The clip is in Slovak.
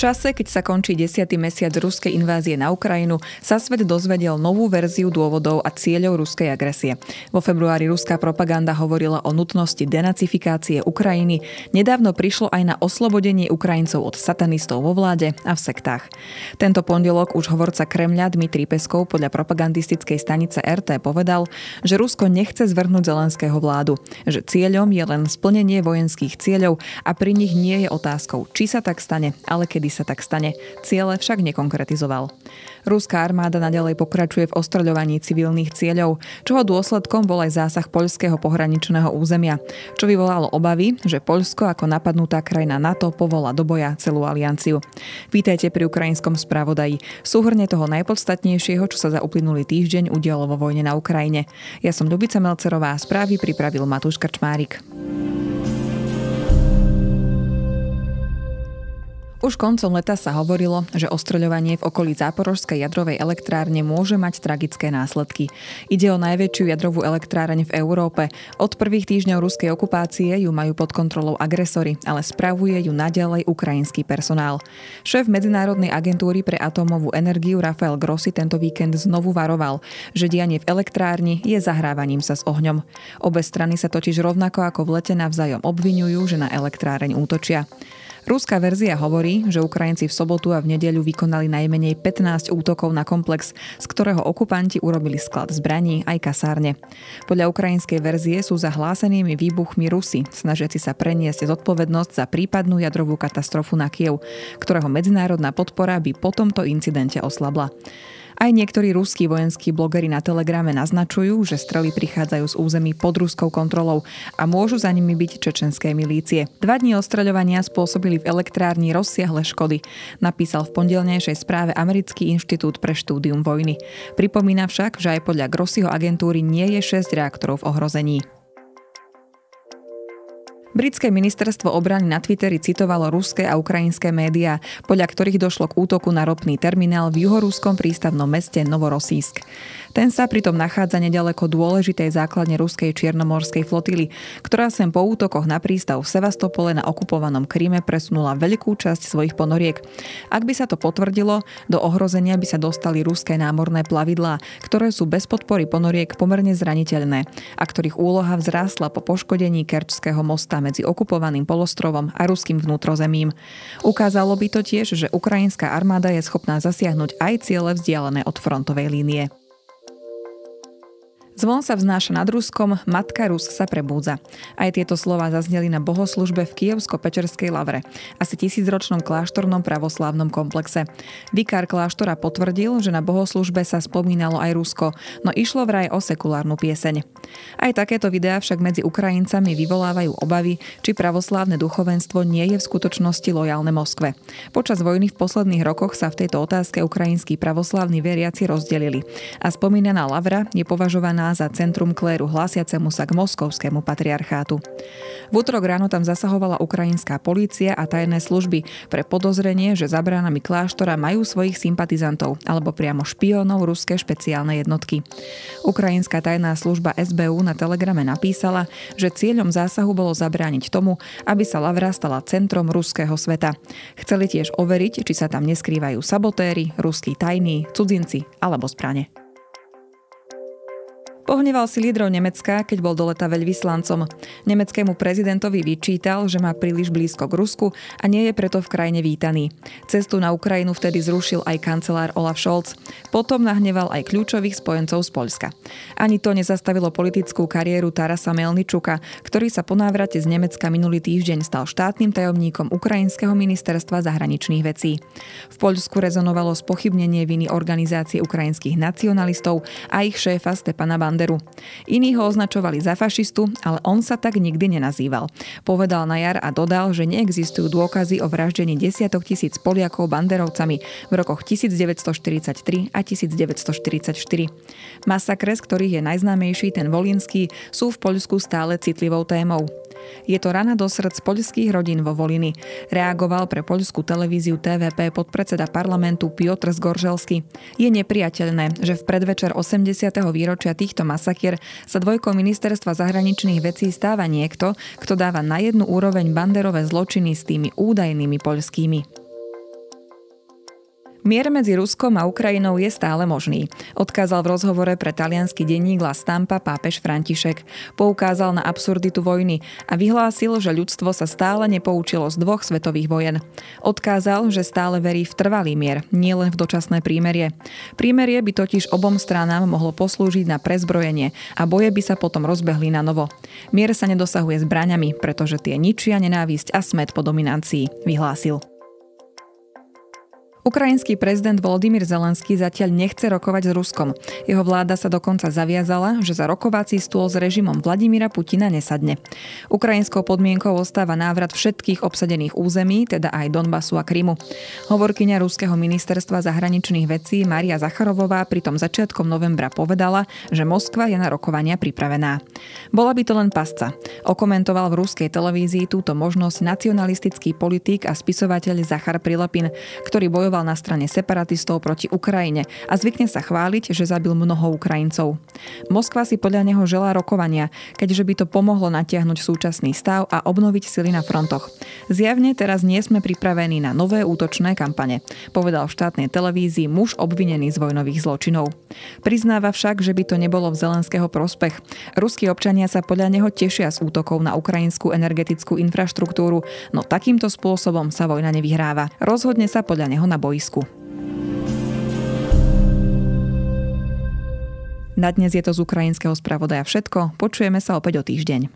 čase, keď sa končí 10. mesiac ruskej invázie na Ukrajinu, sa svet dozvedel novú verziu dôvodov a cieľov ruskej agresie. Vo februári ruská propaganda hovorila o nutnosti denacifikácie Ukrajiny. Nedávno prišlo aj na oslobodenie Ukrajincov od satanistov vo vláde a v sektách. Tento pondelok už hovorca Kremľa Dmitri Peskov podľa propagandistickej stanice RT povedal, že Rusko nechce zvrhnúť zelenského vládu, že cieľom je len splnenie vojenských cieľov a pri nich nie je otázkou, či sa tak stane, ale kedy sa tak stane. Ciele však nekonkretizoval. Ruská armáda nadalej pokračuje v ostroľovaní civilných cieľov, čoho dôsledkom bol aj zásah poľského pohraničného územia, čo vyvolalo obavy, že Poľsko ako napadnutá krajina NATO povolá do boja celú alianciu. Vítajte pri ukrajinskom spravodaji. Súhrne toho najpodstatnejšieho, čo sa za uplynulý týždeň udialo vo vojne na Ukrajine. Ja som Ľubica Melcerová, správy pripravil Matúš Krčmárik. Už koncom leta sa hovorilo, že ostreľovanie v okolí záporožskej jadrovej elektrárne môže mať tragické následky. Ide o najväčšiu jadrovú elektráreň v Európe. Od prvých týždňov ruskej okupácie ju majú pod kontrolou agresory, ale spravuje ju naďalej ukrajinský personál. Šéf Medzinárodnej agentúry pre atómovú energiu Rafael Grossi tento víkend znovu varoval, že dianie v elektrárni je zahrávaním sa s ohňom. Obe strany sa totiž rovnako ako v lete navzájom obvinujú, že na elektráreň útočia. Ruská verzia hovorí, že Ukrajinci v sobotu a v nedeľu vykonali najmenej 15 útokov na komplex, z ktorého okupanti urobili sklad zbraní aj kasárne. Podľa ukrajinskej verzie sú za hlásenými výbuchmi Rusy, snažiaci sa preniesť zodpovednosť za prípadnú jadrovú katastrofu na Kiev, ktorého medzinárodná podpora by po tomto incidente oslabla. Aj niektorí ruskí vojenskí blogeri na Telegrame naznačujú, že strely prichádzajú z území pod ruskou kontrolou a môžu za nimi byť čečenské milície. Dva dní ostreľovania spôsobili v elektrárni rozsiahle škody, napísal v pondelnejšej správe Americký inštitút pre štúdium vojny. Pripomína však, že aj podľa Grossiho agentúry nie je 6 reaktorov v ohrození. Britské ministerstvo obrany na Twitteri citovalo ruské a ukrajinské médiá, podľa ktorých došlo k útoku na ropný terminál v juhoruskom prístavnom meste Novorosísk. Ten sa pritom nachádza nedaleko dôležitej základne ruskej čiernomorskej flotily, ktorá sem po útokoch na prístav v Sevastopole na okupovanom Kríme presunula veľkú časť svojich ponoriek. Ak by sa to potvrdilo, do ohrozenia by sa dostali ruské námorné plavidlá, ktoré sú bez podpory ponoriek pomerne zraniteľné a ktorých úloha vzrástla po poškodení Kerčského mosta medzi okupovaným polostrovom a ruským vnútrozemím. Ukázalo by to tiež, že ukrajinská armáda je schopná zasiahnuť aj ciele vzdialené od frontovej línie. Zvon sa vznáša nad Ruskom, Matka Rus sa prebúdza. Aj tieto slova zazneli na bohoslužbe v Kievsko-Pečerskej lavre, asi tisícročnom kláštornom pravoslávnom komplexe. Vikár kláštora potvrdil, že na bohoslužbe sa spomínalo aj Rusko, no išlo vraj o sekulárnu pieseň. Aj takéto videá však medzi Ukrajincami vyvolávajú obavy, či pravoslávne duchovenstvo nie je v skutočnosti lojálne Moskve. Počas vojny v posledných rokoch sa v tejto otázke ukrajinskí pravoslávni veriaci rozdelili a spomínaná lavra je považovaná za centrum kléru hlasiacemu sa k moskovskému patriarchátu. V útorok ráno tam zasahovala ukrajinská polícia a tajné služby pre podozrenie, že za bránami kláštora majú svojich sympatizantov alebo priamo špiónov ruské špeciálne jednotky. Ukrajinská tajná služba SBU na telegrame napísala, že cieľom zásahu bolo zabrániť tomu, aby sa Lavra stala centrom ruského sveta. Chceli tiež overiť, či sa tam neskrývajú sabotéry, ruskí tajní, cudzinci alebo sprane. Pohneval si lídrov Nemecka, keď bol do leta veľvyslancom. Nemeckému prezidentovi vyčítal, že má príliš blízko k Rusku a nie je preto v krajine vítaný. Cestu na Ukrajinu vtedy zrušil aj kancelár Olaf Scholz. Potom nahneval aj kľúčových spojencov z Poľska. Ani to nezastavilo politickú kariéru Tarasa Melničuka, ktorý sa po návrate z Nemecka minulý týždeň stal štátnym tajomníkom Ukrajinského ministerstva zahraničných vecí. V Poľsku rezonovalo spochybnenie viny organizácie ukrajinských nacionalistov a ich šéfa Stepana Banda Banderu. Iní ho označovali za fašistu, ale on sa tak nikdy nenazýval. Povedal na jar a dodal, že neexistujú dôkazy o vraždení desiatok tisíc Poliakov banderovcami v rokoch 1943 a 1944. Masakre, z ktorých je najznámejší ten volinský, sú v Poľsku stále citlivou témou. Je to rana do srdc poľských rodín vo Voliny. Reagoval pre poľskú televíziu TVP podpredseda parlamentu Piotr Zgorželsky. Je nepriateľné, že v predvečer 80. výročia týchto masakier sa dvojkou ministerstva zahraničných vecí stáva niekto, kto dáva na jednu úroveň banderové zločiny s tými údajnými poľskými. Mier medzi Ruskom a Ukrajinou je stále možný. Odkázal v rozhovore pre talianský denník La Stampa pápež František. Poukázal na absurditu vojny a vyhlásil, že ľudstvo sa stále nepoučilo z dvoch svetových vojen. Odkázal, že stále verí v trvalý mier, nielen v dočasné prímerie. Prímerie by totiž obom stranám mohlo poslúžiť na prezbrojenie a boje by sa potom rozbehli na novo. Mier sa nedosahuje zbraňami, pretože tie ničia nenávisť a smet po dominancii, vyhlásil. Ukrajinský prezident Volodymyr Zelenský zatiaľ nechce rokovať s Ruskom. Jeho vláda sa dokonca zaviazala, že za rokovací stôl s režimom Vladimíra Putina nesadne. Ukrajinskou podmienkou ostáva návrat všetkých obsadených území, teda aj Donbasu a Krymu. Hovorkyňa Ruského ministerstva zahraničných vecí Maria Zacharovová pritom začiatkom novembra povedala, že Moskva je na rokovania pripravená. Bola by to len pasca. Okomentoval v ruskej televízii túto možnosť nacionalistický politik a spisovateľ Zachar Prilepin, ktorý bojoval bojoval na strane separatistov proti Ukrajine a zvykne sa chváliť, že zabil mnoho Ukrajincov. Moskva si podľa neho želá rokovania, keďže by to pomohlo natiahnuť súčasný stav a obnoviť sily na frontoch. Zjavne teraz nie sme pripravení na nové útočné kampane, povedal v štátnej televízii muž obvinený z vojnových zločinov. Priznáva však, že by to nebolo v Zelenského prospech. Ruskí občania sa podľa neho tešia z útokov na ukrajinskú energetickú infraštruktúru, no takýmto spôsobom sa vojna nevyhráva. Rozhodne sa podľa neho na boisku. Na dnes je to z ukrajinského spravodaja všetko. Počujeme sa opäť o týždeň.